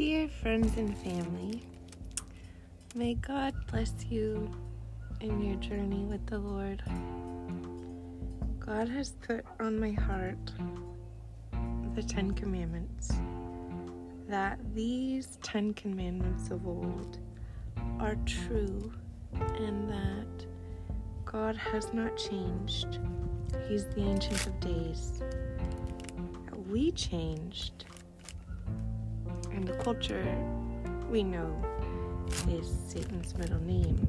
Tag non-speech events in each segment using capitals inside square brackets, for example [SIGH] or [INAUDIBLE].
Dear friends and family, may God bless you in your journey with the Lord. God has put on my heart the Ten Commandments, that these Ten Commandments of old are true and that God has not changed. He's the Ancient of Days. We changed and the culture we know is Satan's middle name.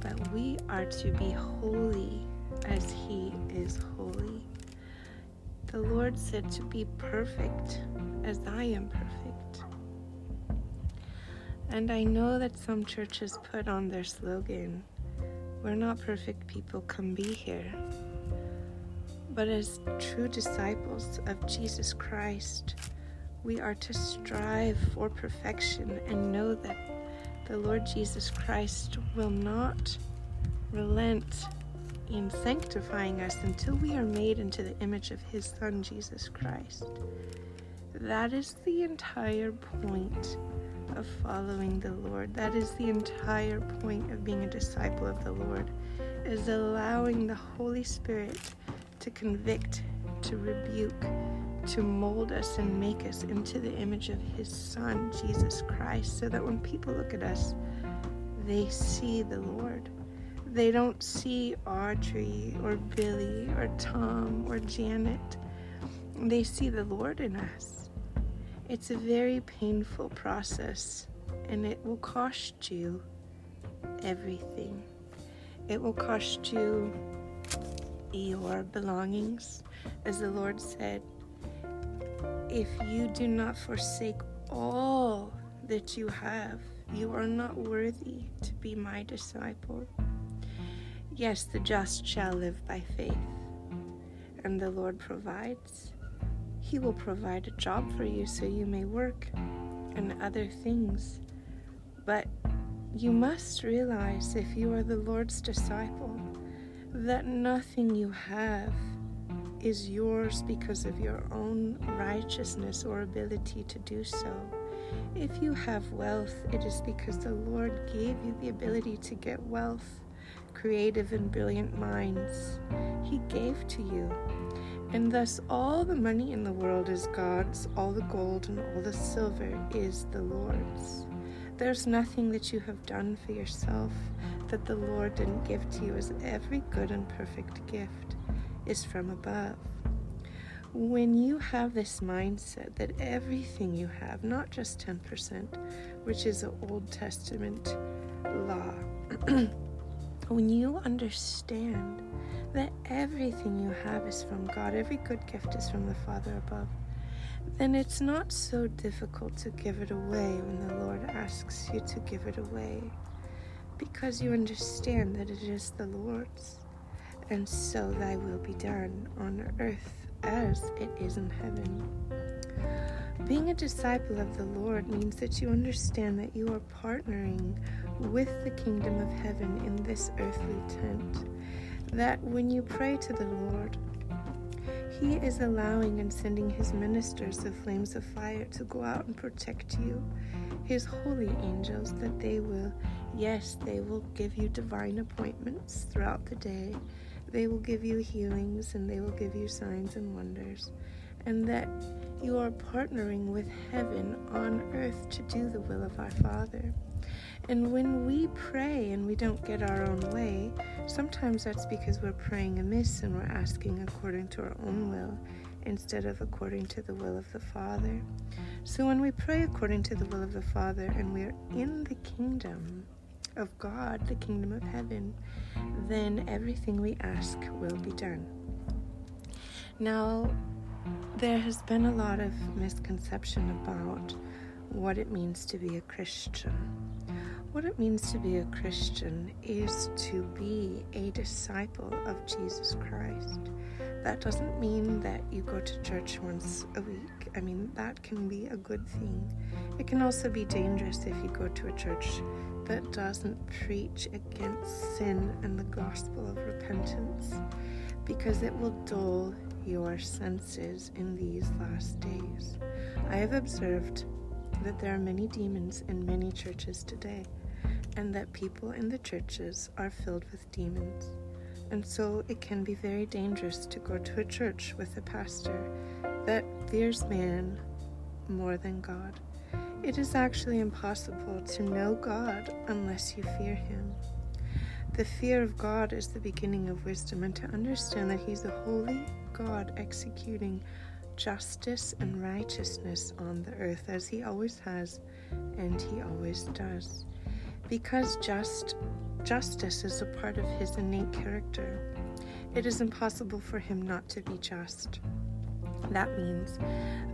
But we are to be holy as he is holy. The Lord said to be perfect as I am perfect. And I know that some churches put on their slogan, We're not perfect people, come be here. But as true disciples of Jesus Christ, we are to strive for perfection and know that the Lord Jesus Christ will not relent in sanctifying us until we are made into the image of His Son, Jesus Christ. That is the entire point of following the Lord. That is the entire point of being a disciple of the Lord, is allowing the Holy Spirit to convict, to rebuke, to mold us and make us into the image of His Son, Jesus Christ, so that when people look at us, they see the Lord. They don't see Audrey or Billy or Tom or Janet. They see the Lord in us. It's a very painful process and it will cost you everything. It will cost you your belongings, as the Lord said, if you do not forsake all that you have, you are not worthy to be my disciple. Yes, the just shall live by faith, and the Lord provides. He will provide a job for you so you may work and other things. But you must realize, if you are the Lord's disciple, that nothing you have is yours because of your own righteousness or ability to do so. If you have wealth, it is because the Lord gave you the ability to get wealth, creative and brilliant minds. He gave to you. And thus, all the money in the world is God's, all the gold and all the silver is the Lord's. There's nothing that you have done for yourself that the Lord didn't give to you, as every good and perfect gift is from above. When you have this mindset that everything you have, not just 10%, which is an Old Testament law, [CLEARS THROAT] when you understand that everything you have is from God, every good gift is from the Father above, then it's not so difficult to give it away when the Lord asks you to give it away because you understand that it is the Lord's and so thy will be done on earth as it is in heaven. Being a disciple of the Lord means that you understand that you are partnering with the kingdom of heaven in this earthly tent. That when you pray to the Lord, He is allowing and sending His ministers the flames of fire to go out and protect you, His holy angels, that they will, yes, they will give you divine appointments throughout the day they will give you healings and they will give you signs and wonders, and that you are partnering with heaven on earth to do the will of our Father. And when we pray and we don't get our own way, sometimes that's because we're praying amiss and we're asking according to our own will instead of according to the will of the Father. So when we pray according to the will of the Father and we're in the kingdom, of God, the kingdom of heaven, then everything we ask will be done. Now, there has been a lot of misconception about what it means to be a Christian. What it means to be a Christian is to be a disciple of Jesus Christ. That doesn't mean that you go to church once a week. I mean, that can be a good thing. It can also be dangerous if you go to a church that doesn't preach against sin and the gospel of repentance because it will dull your senses in these last days. I have observed that there are many demons in many churches today, and that people in the churches are filled with demons. And so it can be very dangerous to go to a church with a pastor that fears man more than God. It is actually impossible to know God unless you fear Him. The fear of God is the beginning of wisdom, and to understand that He's a holy God executing justice and righteousness on the earth as He always has and He always does. Because just justice is a part of His innate character, it is impossible for Him not to be just. That means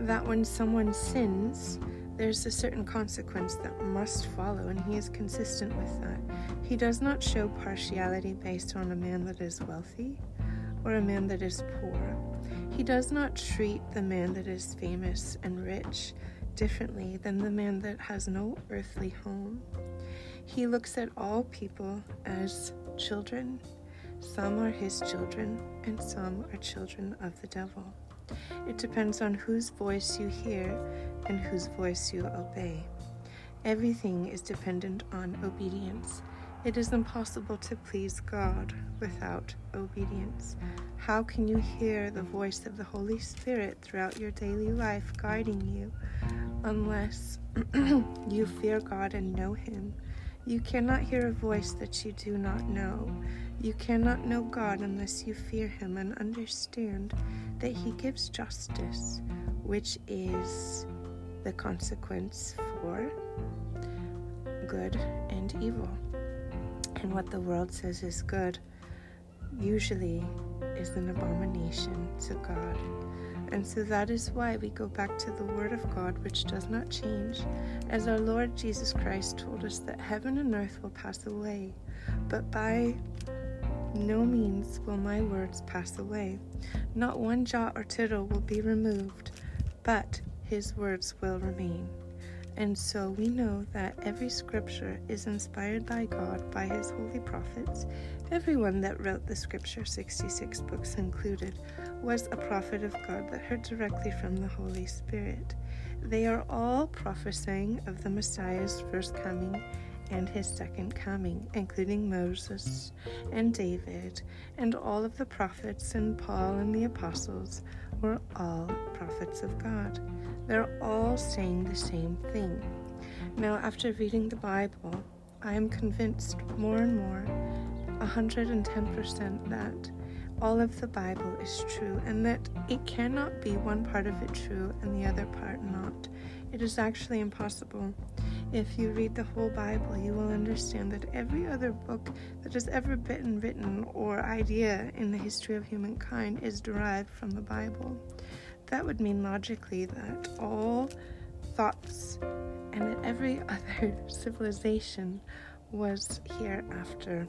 that when someone sins, there's a certain consequence that must follow, and he is consistent with that. He does not show partiality based on a man that is wealthy or a man that is poor. He does not treat the man that is famous and rich differently than the man that has no earthly home. He looks at all people as children. Some are his children, and some are children of the devil. It depends on whose voice you hear and whose voice you obey. Everything is dependent on obedience. It is impossible to please God without obedience. How can you hear the voice of the Holy Spirit throughout your daily life guiding you unless [CLEARS THROAT] you fear God and know Him? You cannot hear a voice that you do not know. You cannot know God unless you fear Him and understand that He gives justice, which is the consequence for good and evil. And what the world says is good usually is an abomination to God. And so that is why we go back to the Word of God, which does not change, as our Lord Jesus Christ told us that heaven and earth will pass away, but by no means will my words pass away. Not one jot or tittle will be removed, but his words will remain. And so we know that every scripture is inspired by God, by his holy prophets. Everyone that wrote the scripture, 66 books included, was a prophet of God that heard directly from the Holy Spirit. They are all prophesying of the Messiah's first coming and his second coming, including Moses and David and all of the prophets and Paul and the apostles were all prophets of God. They're all saying the same thing. Now, after reading the Bible, I am convinced more and more, 110%, that all of the Bible is true and that it cannot be one part of it true and the other part not. It is actually impossible. If you read the whole Bible, you will understand that every other book that has ever been written or idea in the history of humankind is derived from the Bible. That would mean logically that all thoughts and that every [LAUGHS] other civilization was hereafter.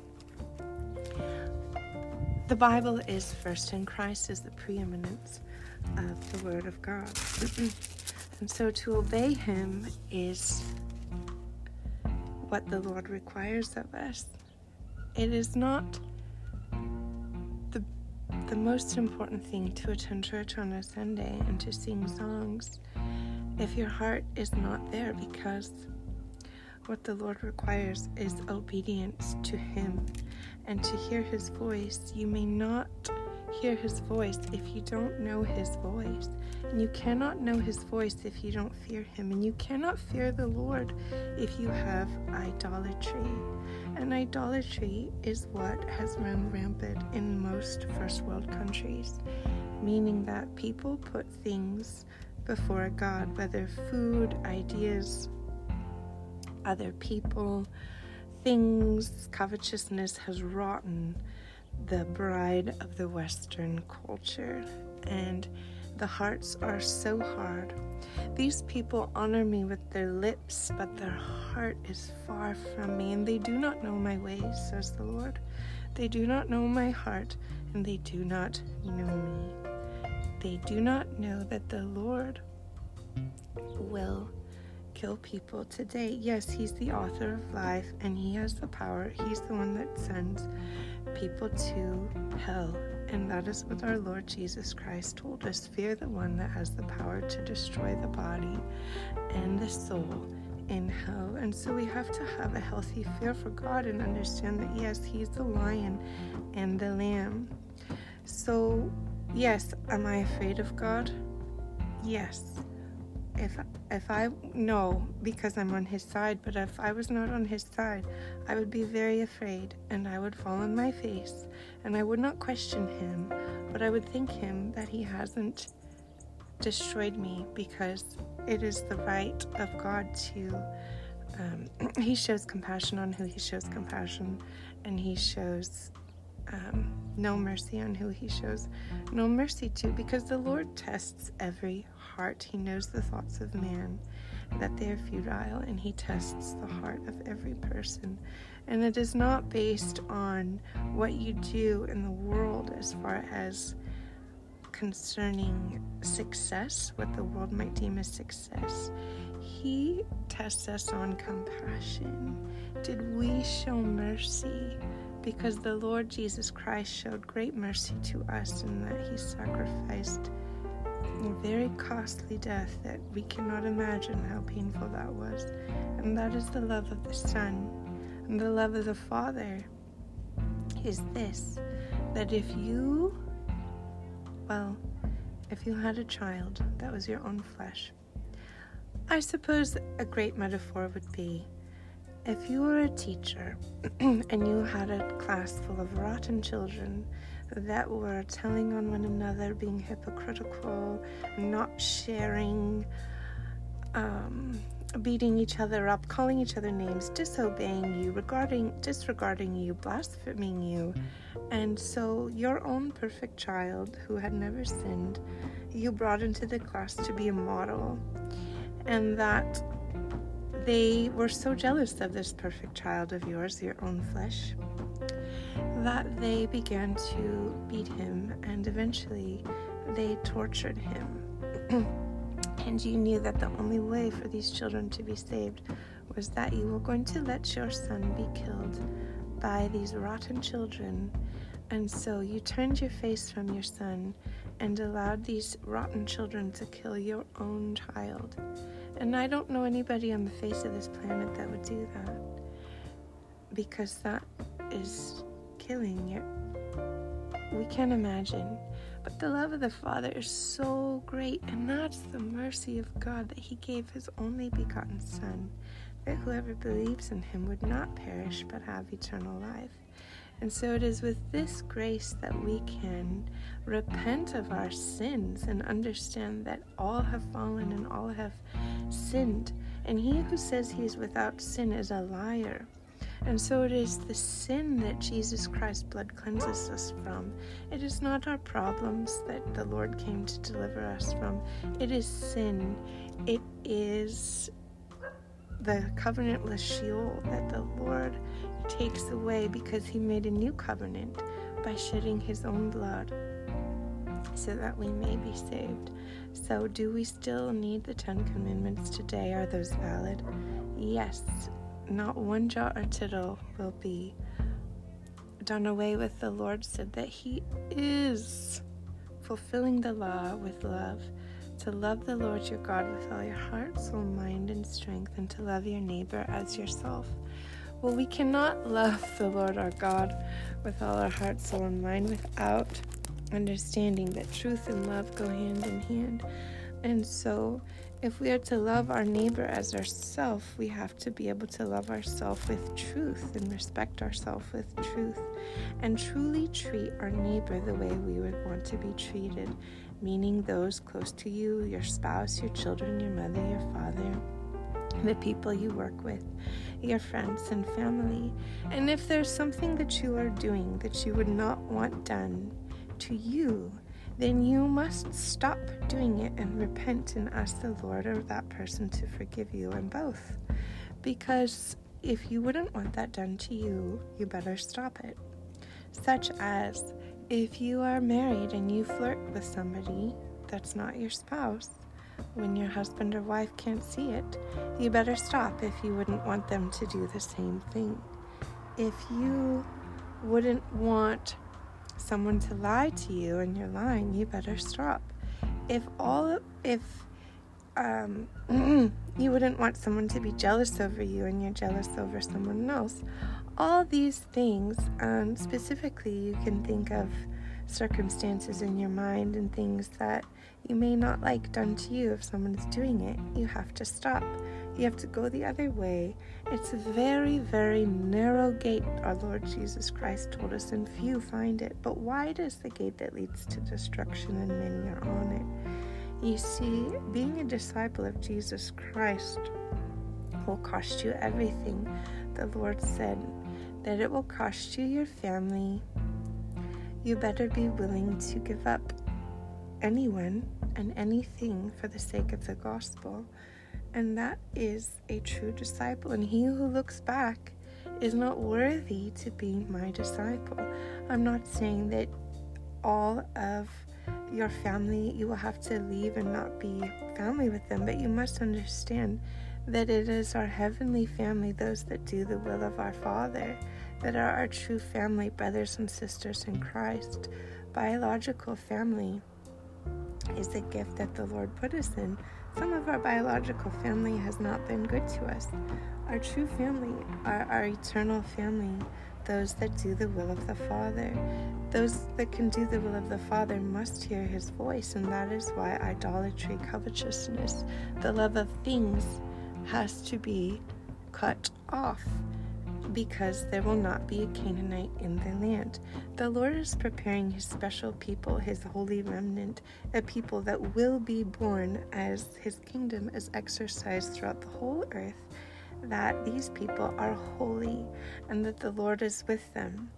The Bible is first, and Christ is the preeminence of the Word of God. [CLEARS THROAT] and so to obey Him is what the Lord requires of us. It is not the, the most important thing to attend church on a Sunday and to sing songs if your heart is not there because what the Lord requires is obedience to Him and to hear His voice. You may not hear His voice if you don't know His voice. You cannot know his voice if you don't fear him. And you cannot fear the Lord if you have idolatry. And idolatry is what has run rampant in most first world countries, meaning that people put things before God, whether food, ideas, other people, things, covetousness has rotten the bride of the Western culture. And the hearts are so hard. These people honor me with their lips, but their heart is far from me, and they do not know my ways, says the Lord. They do not know my heart, and they do not know me. They do not know that the Lord will kill people today. Yes, He's the author of life, and He has the power. He's the one that sends people to hell And that is what our Lord Jesus Christ told us fear the one that has the power to destroy the body and the soul in hell. And so we have to have a healthy fear for God and understand that, yes, He's the lion and the lamb. So, yes, am I afraid of God? Yes. If if I know because I'm on his side, but if I was not on his side, I would be very afraid and I would fall on my face and I would not question him, but I would thank him that he hasn't destroyed me because it is the right of God to. Um, [CLEARS THROAT] he shows compassion on who he shows compassion, and he shows um, no mercy on who he shows no mercy to because the Lord tests every heart. He knows the thoughts of man, that they are futile, and he tests the heart of every person. And it is not based on what you do in the world as far as concerning success, what the world might deem as success. He tests us on compassion. Did we show mercy? Because the Lord Jesus Christ showed great mercy to us in that he sacrificed a very costly death that we cannot imagine how painful that was. And that is the love of the Son. And the love of the Father is this that if you well, if you had a child that was your own flesh, I suppose a great metaphor would be if you were a teacher [CLEARS THROAT] and you had a class full of rotten children that were telling on one another, being hypocritical, not sharing, um, beating each other up, calling each other names, disobeying you, regarding disregarding you, blaspheming you. And so your own perfect child who had never sinned, you brought into the class to be a model. And that they were so jealous of this perfect child of yours, your own flesh, that they began to beat him and eventually they tortured him. [CLEARS THROAT] and you knew that the only way for these children to be saved was that you were going to let your son be killed by these rotten children. And so you turned your face from your son and allowed these rotten children to kill your own child. And I don't know anybody on the face of this planet that would do that because that is killing you. We can't imagine but the love of the Father is so great, and that's the mercy of God that He gave His only begotten Son, that whoever believes in Him would not perish but have eternal life. And so it is with this grace that we can repent of our sins and understand that all have fallen and all have sinned. And he who says he is without sin is a liar. And so it is the sin that Jesus Christ's blood cleanses us from. It is not our problems that the Lord came to deliver us from. It is sin. It is the covenantless Sheol that the Lord takes away because he made a new covenant by shedding his own blood so that we may be saved. So, do we still need the Ten Commandments today? Are those valid? Yes, not one jot or tittle will be done away with. The Lord said that He is fulfilling the law with love. To love the Lord your God with all your heart, soul, mind, and strength, and to love your neighbor as yourself. Well, we cannot love the Lord our God with all our heart, soul, and mind without understanding that truth and love go hand in hand. And so, if we are to love our neighbor as ourself, we have to be able to love ourselves with truth and respect ourselves with truth and truly treat our neighbor the way we would want to be treated, meaning those close to you, your spouse, your children, your mother, your father, the people you work with, your friends and family. And if there's something that you are doing that you would not want done to you, then you must stop doing it and repent and ask the Lord or that person to forgive you and both. Because if you wouldn't want that done to you, you better stop it. Such as if you are married and you flirt with somebody that's not your spouse, when your husband or wife can't see it, you better stop if you wouldn't want them to do the same thing. If you wouldn't want someone to lie to you and you're lying, you better stop. If all if um, [CLEARS THROAT] you wouldn't want someone to be jealous over you and you're jealous over someone else, all these things, um, specifically, you can think of circumstances in your mind and things that you may not like done to you if someone is doing it. You have to stop. You have to go the other way. It's a very, very narrow gate, our Lord Jesus Christ told us, and few find it. But wide is the gate that leads to destruction, and many are on it. You see, being a disciple of Jesus Christ will cost you everything. The Lord said that it will cost you your family. You better be willing to give up anyone and anything for the sake of the gospel. And that is a true disciple. And he who looks back is not worthy to be my disciple. I'm not saying that all of your family you will have to leave and not be family with them, but you must understand that it is our heavenly family, those that do the will of our Father, that are our true family, brothers and sisters in Christ. Biological family is a gift that the Lord put us in some of our biological family has not been good to us. Our true family are our eternal family, those that do the will of the Father. Those that can do the will of the Father must hear his voice, and that is why idolatry, covetousness, the love of things has to be cut off because there will not be a Canaanite in the land. The Lord is preparing his special people, his holy remnant, a people that will be born as his kingdom is exercised throughout the whole earth, that these people are holy and that the Lord is with them.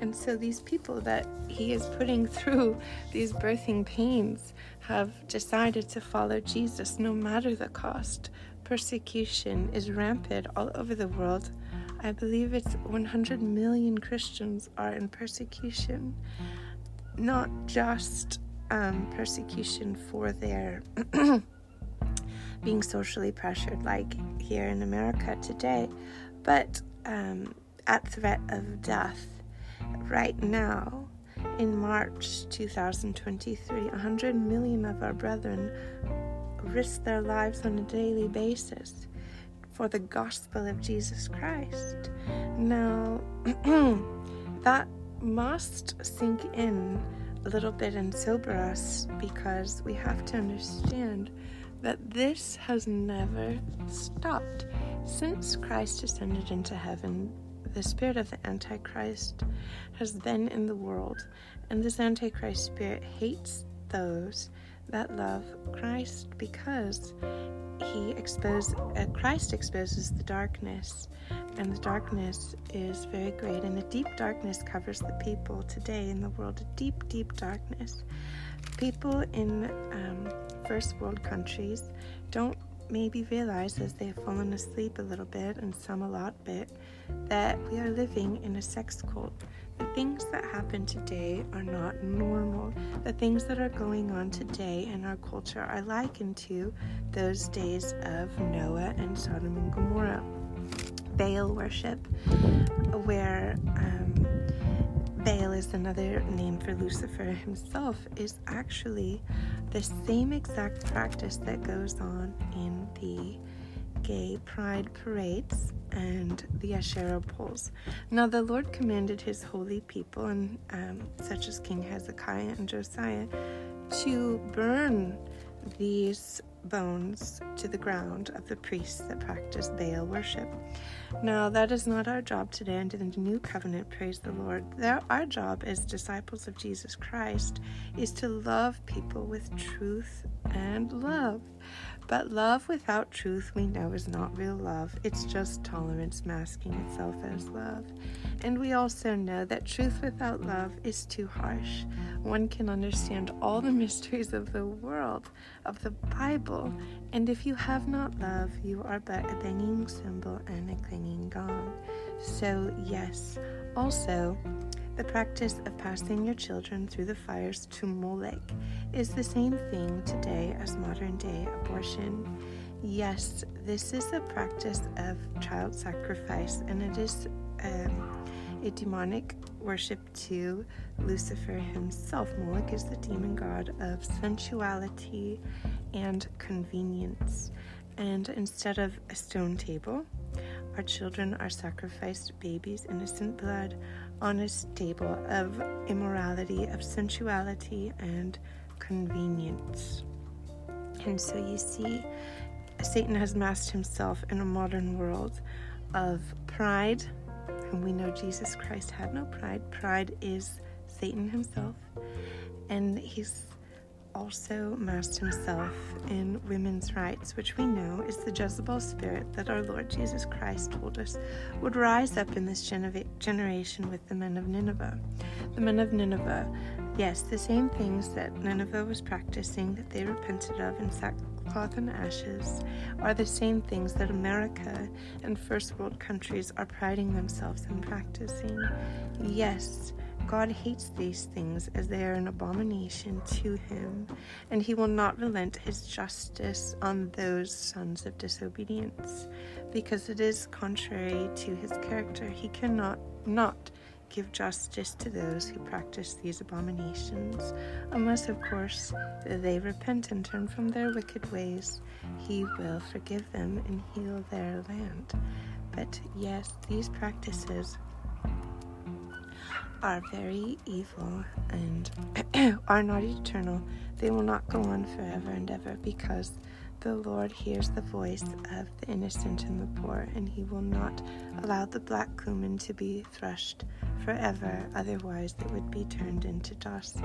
And so these people that he is putting [LAUGHS] through these birthing pains have decided to follow Jesus no matter the cost. Persecution is rampant all over the world I believe it's 100 million Christians are in persecution, not just um, persecution for their [CLEARS THROAT] being socially pressured, like here in America today, but um, at threat of death. Right now, in March 2023, 100 million of our brethren risk their lives on a daily basis for the gospel of Jesus Christ. Now, [CLEARS THROAT] that must sink in a little bit and sober us because we have to understand that this has never stopped. Since Christ ascended into heaven, the spirit of the Antichrist has been in the world, and this Antichrist spirit hates those that love Christ because he exposes uh, Christ exposes the darkness, and the darkness is very great, and the deep darkness covers the people today in the world. A deep, deep darkness. People in um, first world countries don't maybe realize as they've fallen asleep a little bit, and some a lot bit, that we are living in a sex cult the things that happen today are not normal. The things that are going on today in our culture are likened to those days of Noah and Sodom and Gomorrah. Baal worship, where um, Baal is another name for Lucifer himself, is actually the same exact practice that goes on in the gay pride parades and the Asherah poles. Now the Lord commanded his holy people, and um, such as King Hezekiah and Josiah, to burn these bones to the ground of the priests that practiced Baal worship. Now, that is not our job today under the new covenant, praise the Lord. There, our job as disciples of Jesus Christ is to love people with truth and love. But love without truth, we know, is not real love. It's just tolerance masking itself as love. And we also know that truth without love is too harsh. One can understand all the [LAUGHS] mysteries of the world, of the Bible, and if you have not love, you are but a banging cymbal and a clanging gong. So, yes, also, the practice of passing your children through the fires to Molech is the same thing today as modern day abortion. Yes, this is a practice of child sacrifice and it is um, a demonic worship to Lucifer himself. Moloch is the demon god of sensuality and convenience. And instead of a stone table, our children are sacrificed babies, innocent blood, on a table of immorality, of sensuality, and convenience. And so you see, Satan has masked himself in a modern world of pride, and we know Jesus Christ had no pride. Pride is Satan himself, and he's also masked himself in women's rights, which we know is the Jezebel spirit that our Lord Jesus Christ told us would rise up in this generation with the men of Nineveh. The men of Nineveh, yes, the same things that Nineveh was practicing that they repented of in sackcloth and ashes are the same things that America and first world countries are priding themselves in practicing. Yes, God hates these things as they are an abomination to him, and he will not relent his justice on those sons of disobedience, because it is contrary to his character. He cannot not give justice to those who practice these abominations, unless, of course, they repent and turn from their wicked ways. He will forgive them and heal their land. But yes, these practices are very evil and [CLEARS THROAT] are not eternal. They will not go on forever and ever because the Lord hears the voice of the innocent and the poor, and he will not allow the black cumin to be threshed forever, otherwise, it would be turned into dust.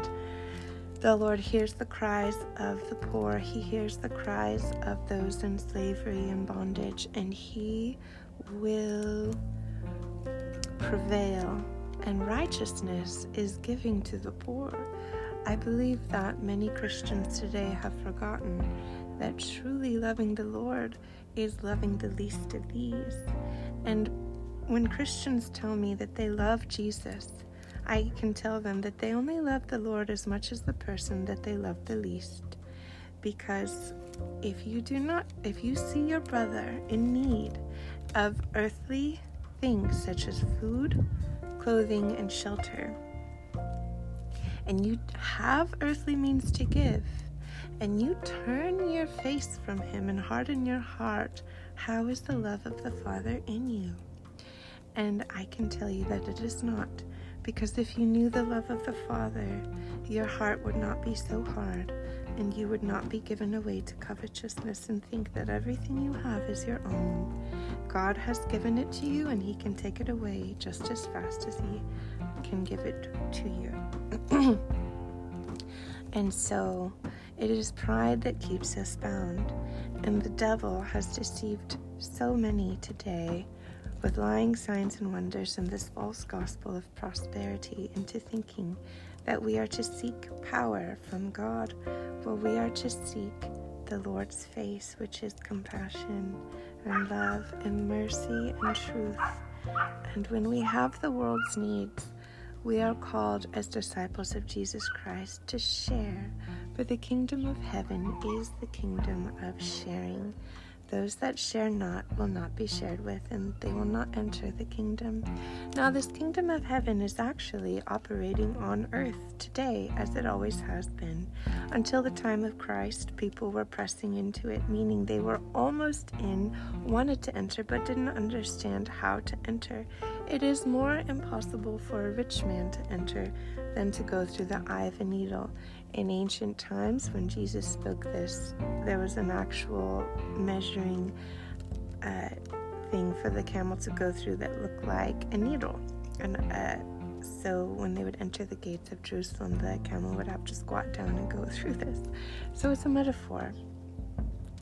The Lord hears the cries of the poor, he hears the cries of those in slavery and bondage, and he will prevail and righteousness is giving to the poor. I believe that many Christians today have forgotten that truly loving the Lord is loving the least of these. And when Christians tell me that they love Jesus, I can tell them that they only love the Lord as much as the person that they love the least. Because if you do not, if you see your brother in need of earthly things such as food, clothing, and shelter, and you have earthly means to give, and you turn your face from Him and harden your heart, how is the love of the Father in you? And I can tell you that it is not, because if you knew the love of the Father, your heart would not be so hard, and you would not be given away to covetousness and think that everything you have is your own. God has given it to you, and He can take it away just as fast as He can give it to you. [CLEARS THROAT] and so it is pride that keeps us bound, and the devil has deceived so many today with lying signs and wonders and this false gospel of prosperity into thinking that we are to seek power from God, while we are to seek the Lord's face, which is compassion and love and mercy and truth. And when we have the world's needs, we are called as disciples of Jesus Christ to share, for the kingdom of heaven is the kingdom of sharing. Those that share not will not be shared with, and they will not enter the kingdom. Now, this kingdom of heaven is actually operating on earth today, as it always has been. Until the time of Christ, people were pressing into it, meaning they were almost in, wanted to enter, but didn't understand how to enter. It is more impossible for a rich man to enter than to go through the eye of a needle. In ancient times, when Jesus spoke this, there was an actual measuring uh, thing for the camel to go through that looked like a needle. And uh, so when they would enter the gates of Jerusalem, the camel would have to squat down and go [LAUGHS] through this. So it's a metaphor.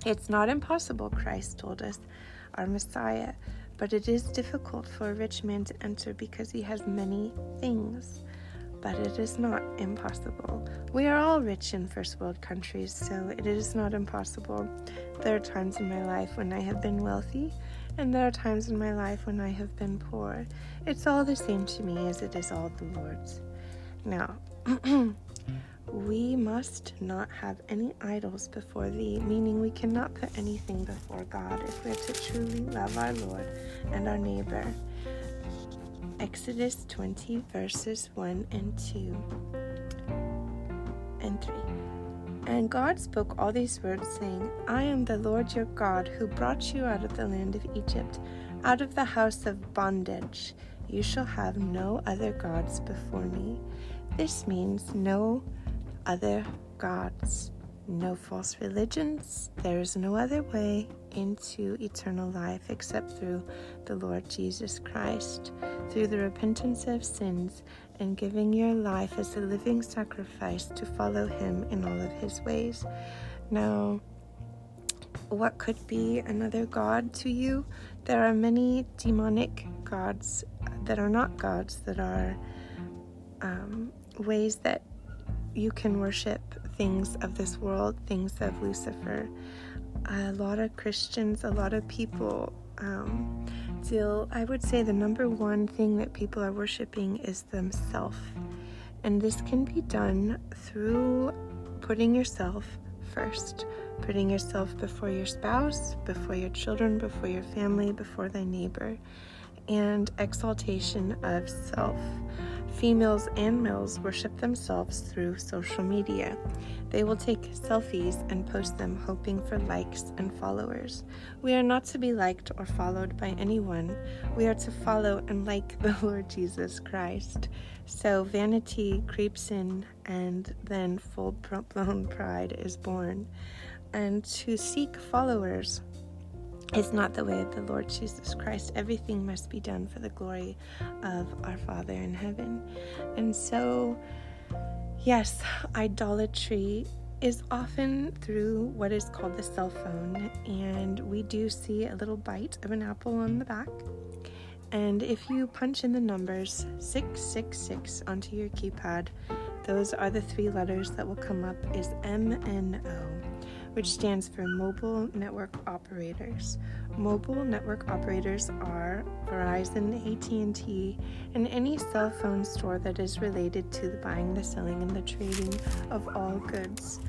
It's not impossible, Christ told us, our Messiah, but it is difficult for a rich man to enter because he has many things but it is not impossible. We are all rich in first world countries, so it is not impossible. There are times in my life when I have been wealthy, and there are times in my life when I have been poor. It's all the same to me as it is all the Lord's. Now, [CLEARS THROAT] we must not have any idols before thee, meaning we cannot put anything before God if we're to truly love our Lord and our neighbor. Exodus 20, verses 1 and 2 and 3. And God spoke all these words, saying, I am the Lord your God, who brought you out of the land of Egypt, out of the house of bondage. You shall have no other gods before me. This means no other gods, no false religions. There is no other way into eternal life except through the Lord Jesus Christ, through the repentance of sins and giving your life as a living sacrifice to follow Him in all of His ways. Now, what could be another God to you? There are many demonic gods that are not gods, that are um, ways that you can worship things of this world, things of Lucifer. A lot of Christians, a lot of people um, deal, I would say the number one thing that people are worshiping is themselves. And this can be done through putting yourself first, putting yourself before your spouse, before your children, before your family, before thy neighbor, and exaltation of self. Females and males worship themselves through social media. They will take selfies and post them hoping for likes and followers. We are not to be liked or followed by anyone. We are to follow and like the [LAUGHS] Lord Jesus Christ. So vanity creeps in, and then full [LAUGHS] blown pride is born. And to seek followers is not the way of the Lord Jesus Christ. Everything must be done for the glory of our Father in heaven. And so, yes, idolatry is often through what is called the cell phone, and we do see a little bite of an apple on the back. And if you punch in the numbers 666 onto your keypad, those are the three letters that will come up is MNO which stands for Mobile Network Operators. Mobile network operators are Verizon, AT&T, and any cell phone store that is related to the buying, the selling, and the trading of all goods.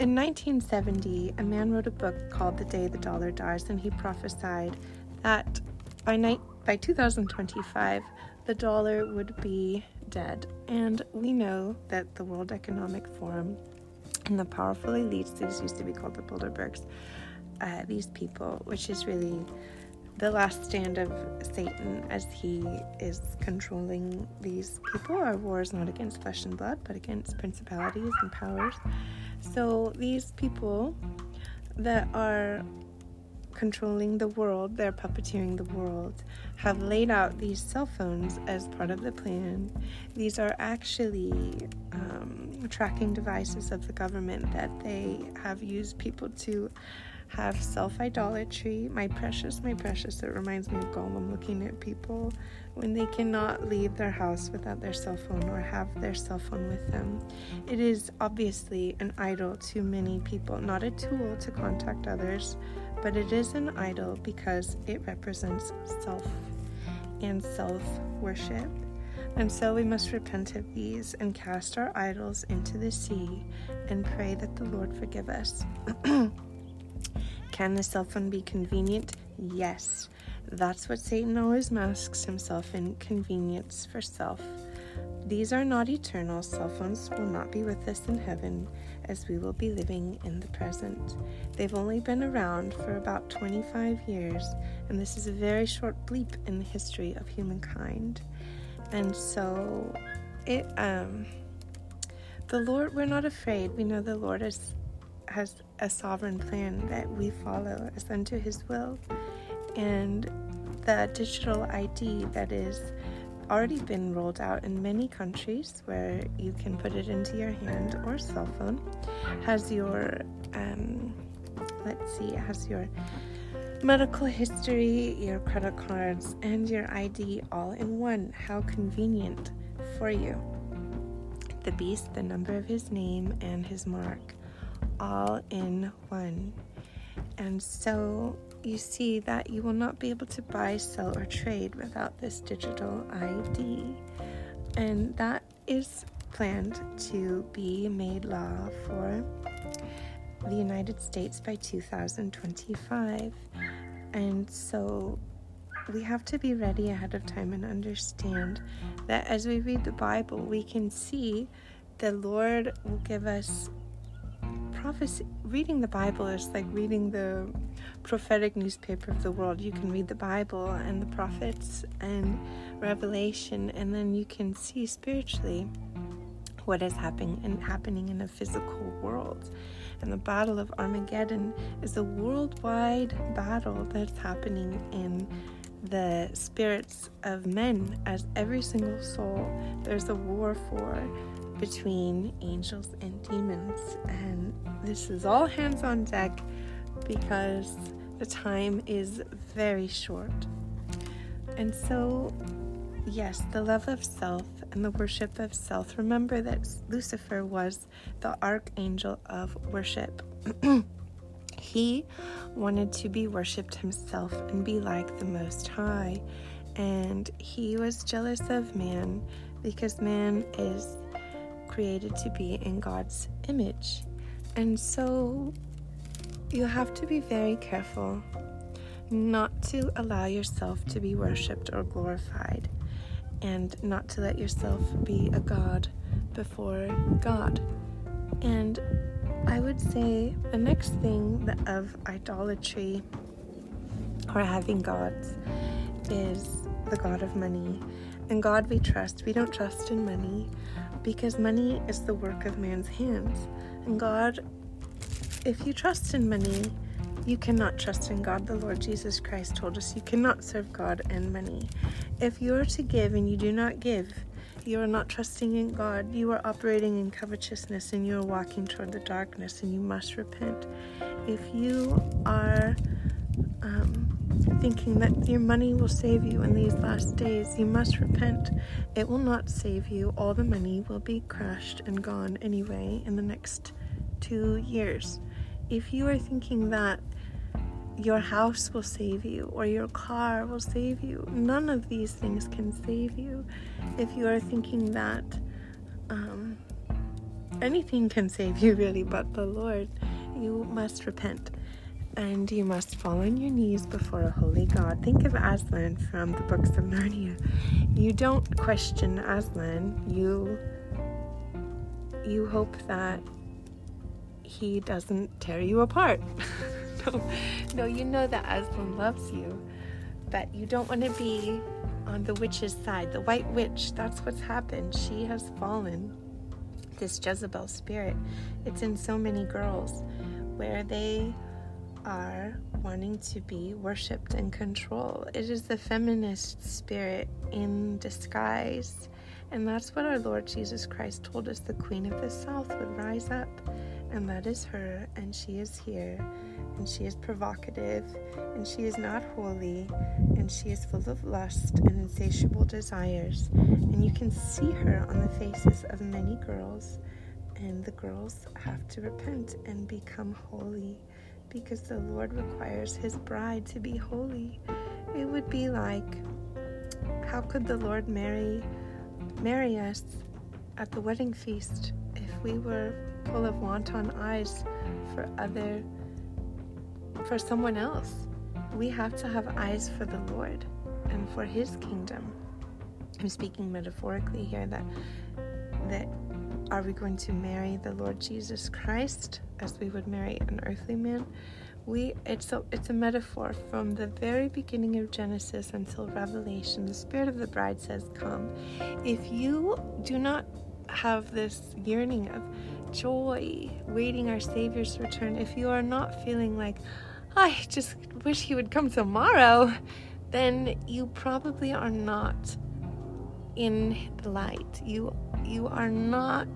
In 1970, a man wrote a book called The Day the Dollar Dies, and he prophesied that by, ni- by 2025, the dollar would be dead. And we know that the World Economic Forum and the powerful elites, these used to be called the Bilderbergs, uh, these people, which is really the last stand of Satan as he is controlling these people. Our war is not against flesh and blood, but against principalities and powers. So these people that are controlling the world, they're puppeteering the world, have laid out these cell phones as part of the plan. These are actually um, tracking devices of the government that they have used people to have self idolatry. My precious, my precious, it reminds me of Gollum looking at people when they cannot leave their house without their cell phone or have their cell phone with them. It is obviously an idol to many people, not a tool to contact others but it is an idol because it represents self and self worship. And so we must repent of these and cast our idols into the sea and pray that the Lord forgive us. [CLEARS THROAT] Can the cell phone be convenient? Yes. That's what Satan always masks himself in convenience for self. These are not eternal. Cell phones will not be with us in heaven as we will be living in the present. They've only been around for about 25 years, and this is a very short bleep in the history of humankind. And so, it, um, the Lord, we're not afraid. We know the Lord is, has a sovereign plan that we follow as unto his will. And the digital ID that is already been rolled out in many countries where you can put it into your hand or cell phone. Has your, um, let's see, it has your medical history, your credit cards, and your ID all in one. How convenient for you. The beast, the number of his name, and his mark, all in one. And so you see that you will not be able to buy, sell, or trade without this digital ID. And that is planned to be made law for the United States by 2025. And so we have to be ready ahead of time and understand that as we read the Bible, we can see the Lord will give us prophecy. Reading the Bible is like reading the prophetic newspaper of the world. You can read the Bible and the prophets and Revelation, and then you can see spiritually what is happening and happening in the physical world. And the Battle of Armageddon is a worldwide battle that's happening in the spirits of men as every single soul. There's a war for between angels and demons. And this is all hands on deck because the time is very short. And so, yes, the love of self and the worship of self. Remember that Lucifer was the archangel of worship. [CLEARS THROAT] he wanted to be worshiped himself and be like the Most High. And he was jealous of man because man is created to be in God's image. And so you have to be very careful not to allow yourself to be worshiped or glorified, and not to let yourself be a God before God. And I would say the next thing of idolatry or having gods is the God of money. And God we trust. We don't trust in money because money is the work of man's hands. And God, if you trust in money, you cannot trust in God. The Lord Jesus Christ told us you cannot serve God and money. If you are to give and you do not give, you are not trusting in God. You are operating in covetousness and you are walking toward the darkness and you must repent. If you are um, thinking that your money will save you in these last days, you must repent. It will not save you. All the money will be crushed and gone anyway in the next two years. If you are thinking that your house will save you or your car will save you, none of these things can save you. If you are thinking that um, anything can save you, really, but the Lord, you must repent and you must fall on your knees before a holy God. Think of Aslan from the books of Narnia. You don't question Aslan. You you hope that he doesn't tear you apart. [LAUGHS] no, no, you know that Aslan loves you, but you don't want to be on the witch's side. The white witch, that's what's happened. She has fallen. This Jezebel spirit. It's in so many girls where they are wanting to be worshipped and controlled. It is the feminist spirit in disguise. And that's what our Lord Jesus Christ told us the Queen of the South would rise up. And that is her, and she is here, and she is provocative, and she is not holy, and she is full of lust and insatiable desires. And you can see her on the faces of many girls, and the girls have to repent and become holy because the Lord requires his bride to be holy. It would be like how could the Lord marry marry us at the wedding feast if we were full of wanton eyes for other for someone else? We have to have eyes for the Lord and for his kingdom. I'm speaking metaphorically here that that are we going to marry the Lord Jesus Christ as we would marry an earthly man? We it's a it's a metaphor from the very beginning of Genesis until Revelation. The spirit of the bride says, "Come." If you do not have this yearning of joy, waiting our Savior's return, if you are not feeling like, I just wish He would come tomorrow, then you probably are not in the light. You you are not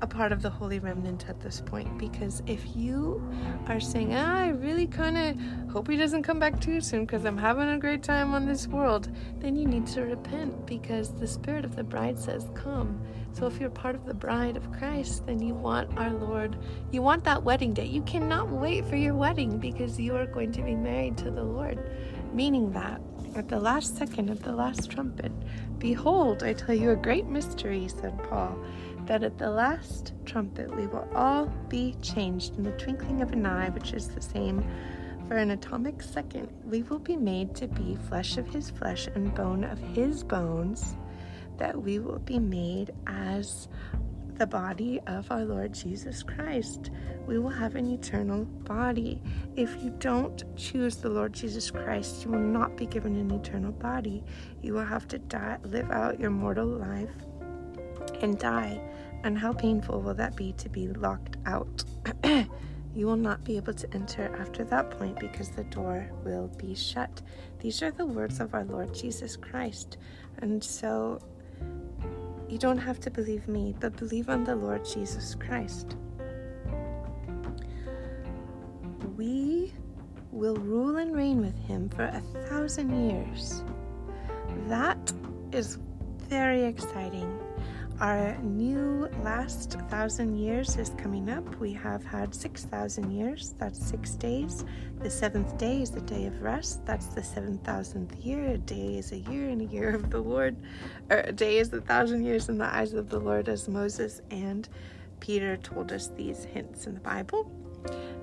a part of the holy remnant at this point because if you are saying ah, i really kind of hope he doesn't come back too soon because i'm having a great time on this world then you need to repent because the spirit of the bride says come. So if you're part of the bride of christ then you want our lord you want that wedding day. You cannot wait for your wedding because you are going to be married to the lord. Meaning that at the last second of the last trumpet Behold, I tell you a great mystery, said Paul, that at the last trumpet we will all be changed in the twinkling of an eye, which is the same for an atomic second, we will be made to be flesh of his flesh and bone of his bones, that we will be made as the body of our Lord Jesus Christ. We will have an eternal body. If you don't choose the Lord Jesus Christ, you will not be given an eternal body. You will have to die, live out your mortal life and die. And how painful will that be to be locked out? [CLEARS THROAT] you will not be able to enter after that point because the door will be shut. These are the words of our Lord Jesus Christ. And so you don't have to believe me, but believe on the Lord Jesus Christ. We will rule and reign with him for a thousand years. That is very exciting. Our new last thousand years is coming up. We have had 6,000 years. That's six days. The seventh day is the day of rest. That's the 7,000th year. A day is a year, and a year of the Lord. Or a day is a thousand years in the eyes of the Lord, as Moses and Peter told us these hints in the Bible.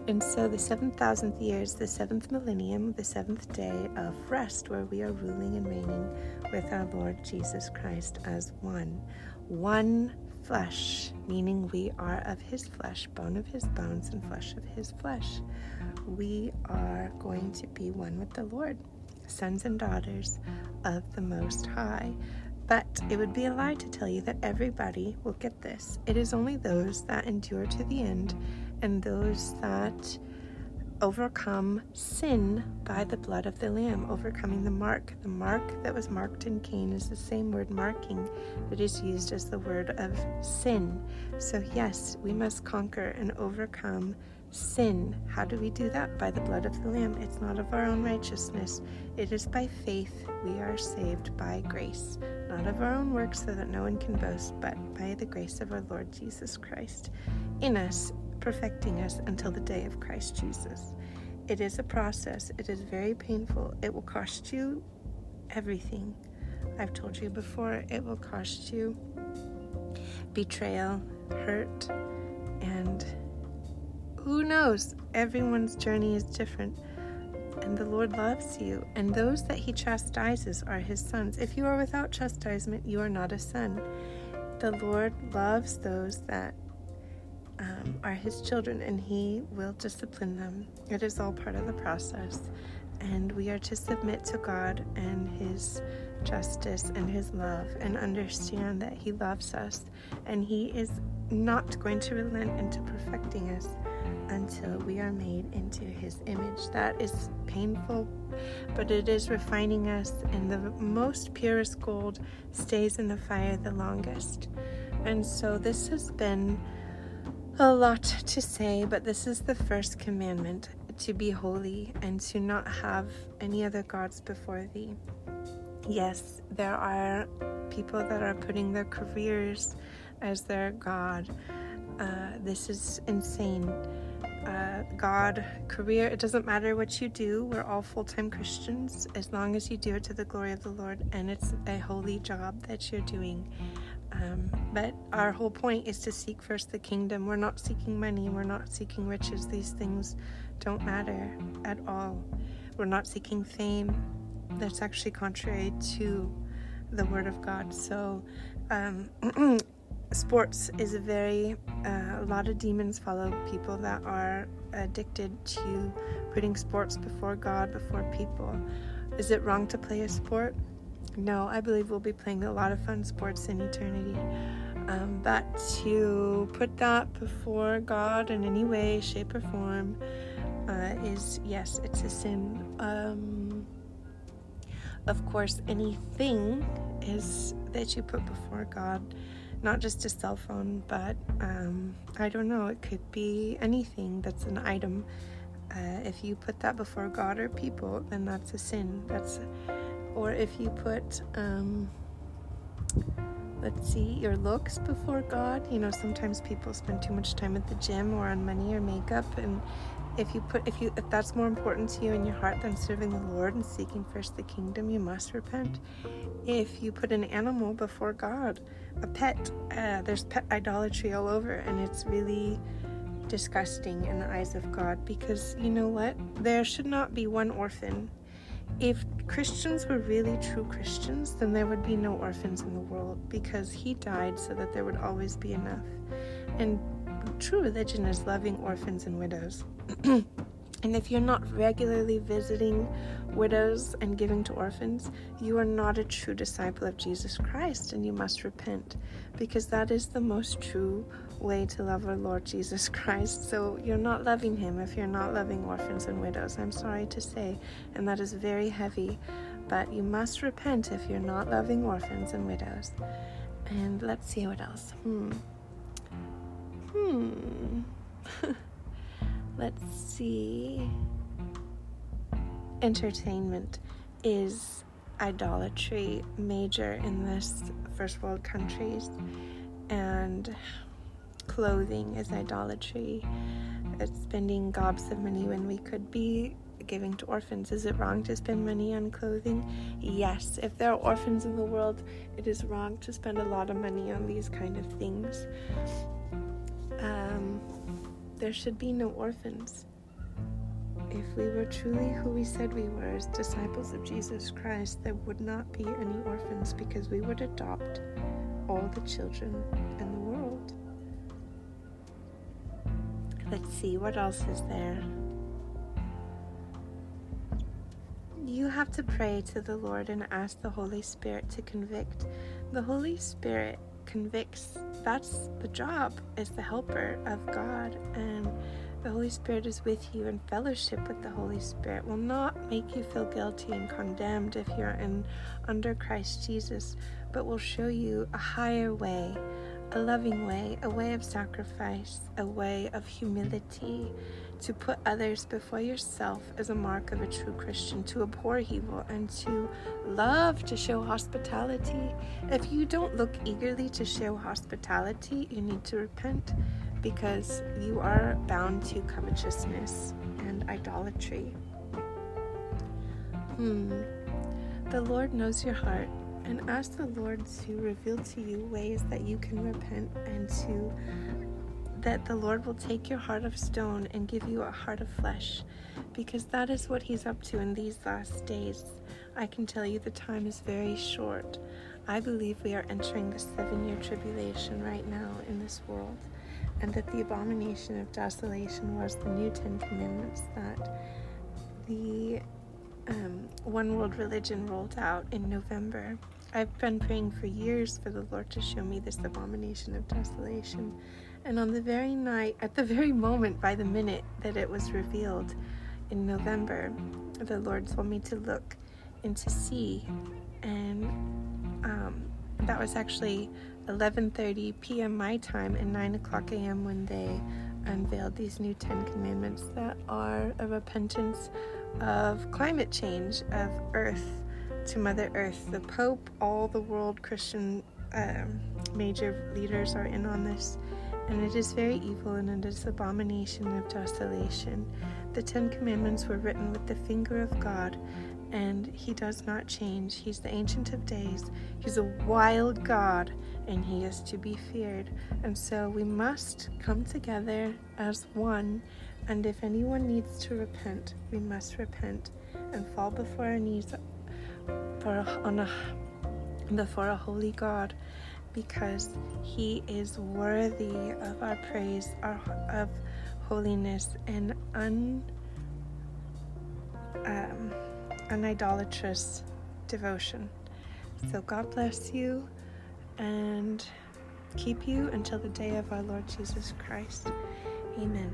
And so the 7,000th year is the seventh millennium, the seventh day of rest, where we are ruling and reigning with our Lord Jesus Christ as one one flesh, meaning we are of his flesh, bone of his bones, and flesh of his flesh. We are going to be one with the Lord, sons and daughters of the Most High. But it would be a lie to tell you that everybody will get this. It is only those that endure to the end and those that overcome sin by the blood of the Lamb, overcoming the mark. The mark that was marked in Cain is the same word marking that is used as the word of sin. So, yes, we must conquer and overcome sin. How do we do that? By the blood of the Lamb. It's not of our own righteousness, it is by faith we are saved by grace, not of our own works, so that no one can boast, but by the grace of our Lord Jesus Christ in us perfecting us until the day of Christ Jesus. It is a process, it is very painful. It will cost you everything. I've told you before, it will cost you betrayal, hurt, and who knows? Everyone's journey is different. And the Lord loves you, and those that He chastises are His sons. If you are without chastisement, you are not a son. The Lord loves those that um, are his children and he will discipline them. It is all part of the process. And we are to submit to God and his justice and his love and understand that he loves us and he is not going to relent into perfecting us until we are made into his image. That is painful, but it is refining us, and the most purest gold stays in the fire the longest. And so, this has been a lot to say, but this is the first commandment to be holy and to not have any other gods before thee. Yes, there are people that are putting their careers as their God. Uh, this is insane. Uh, God, career, it doesn't matter what you do. We're all full time Christians as long as you do it to the glory of the Lord and it's a holy job that you're doing. Um, but our whole point is to seek first the kingdom. We're not seeking money, we're not seeking riches. These things don't matter at all. We're not seeking fame. That's actually contrary to the Word of God. So, um, [CLEARS THROAT] sports is a very, uh, a lot of demons follow people that are addicted to putting sports before God, before people. Is it wrong to play a sport? No, I believe we'll be playing a lot of fun sports in eternity. Um, but to put that before God in any way, shape, or form uh, is, yes, it's a sin. Um, of course, anything is that you put before God, not just a cell phone, but um, I don't know, it could be anything that's an item. Uh, if you put that before God or people, then that's a sin. That's or if you put um, let's see your looks before god you know sometimes people spend too much time at the gym or on money or makeup and if you put if you if that's more important to you in your heart than serving the lord and seeking first the kingdom you must repent if you put an animal before god a pet uh, there's pet idolatry all over and it's really disgusting in the eyes of God because you know what? There should not be one orphan. If Christians were really true Christians, then there would be no orphans in the world because He died so that there would always be enough. And true religion is loving orphans and widows. [CLEARS THROAT] and if you're not regularly visiting widows and giving to orphans, you are not a true disciple of Jesus Christ and you must repent because that is the most true way to love our Lord Jesus Christ. So you're not loving Him if you're not loving orphans and widows. I'm sorry to say, and that is very heavy, but you must repent if you're not loving orphans and widows. And let's see what else. Hmm. Hmm. [LAUGHS] let's see. Entertainment is idolatry major in this first world countries and clothing is idolatry. It's spending gobs of money when we could be giving to orphans. Is it wrong to spend money on clothing? Yes. If there are orphans in the world, it is wrong to spend a lot of money on these kind of things. Um, there should be no orphans. If we were truly who we said we were as disciples of Jesus Christ, there would not be any orphans because we would adopt all the children in Let's see, what else is there? You have to pray to the Lord and ask the Holy Spirit to convict. The Holy Spirit convicts. That's the job, is the helper of God. And the Holy Spirit is with you, and fellowship with the Holy Spirit will not make you feel guilty and condemned if you're in under Christ Jesus, but will show you a higher way, a loving way, a way of sacrifice, a way of humility, to put others before yourself as a mark of a true Christian, to abhor evil, and to love to show hospitality. If you don't look eagerly to show hospitality, you need to repent because you are bound to covetousness and idolatry. Hmm. The Lord knows your heart and ask the Lord to reveal to you ways that you can repent and to that the Lord will take your heart of stone and give you a heart of flesh, because that is what He's up to in these last days. I can tell you the time is very short. I believe we are entering the seven year tribulation right now in this world, and that the abomination of desolation was the new Ten Commandments that the um, One World Religion rolled out in November. I've been praying for years for the Lord to show me this abomination of desolation. And on the very night, at the very moment, by the minute that it was revealed in November, the Lord told me to look and to see. And um, that was actually 11:30 p.m. my time and 9 o'clock a.m. when they unveiled these new Ten Commandments that are a repentance of climate change, of Earth to Mother Earth. The Pope, all the world Christian um, major leaders are in on this and it is very evil and it is abomination of desolation. The Ten Commandments were written with the finger of God, and He does not change. He's the Ancient of Days. He's a wild God, and He is to be feared. And so we must come together as one. And if anyone needs to repent, we must repent and fall before our knees for on a, before a holy God because he is worthy of our praise, our, of holiness and un, um, an idolatrous devotion. So God bless you and keep you until the day of our Lord Jesus Christ. Amen.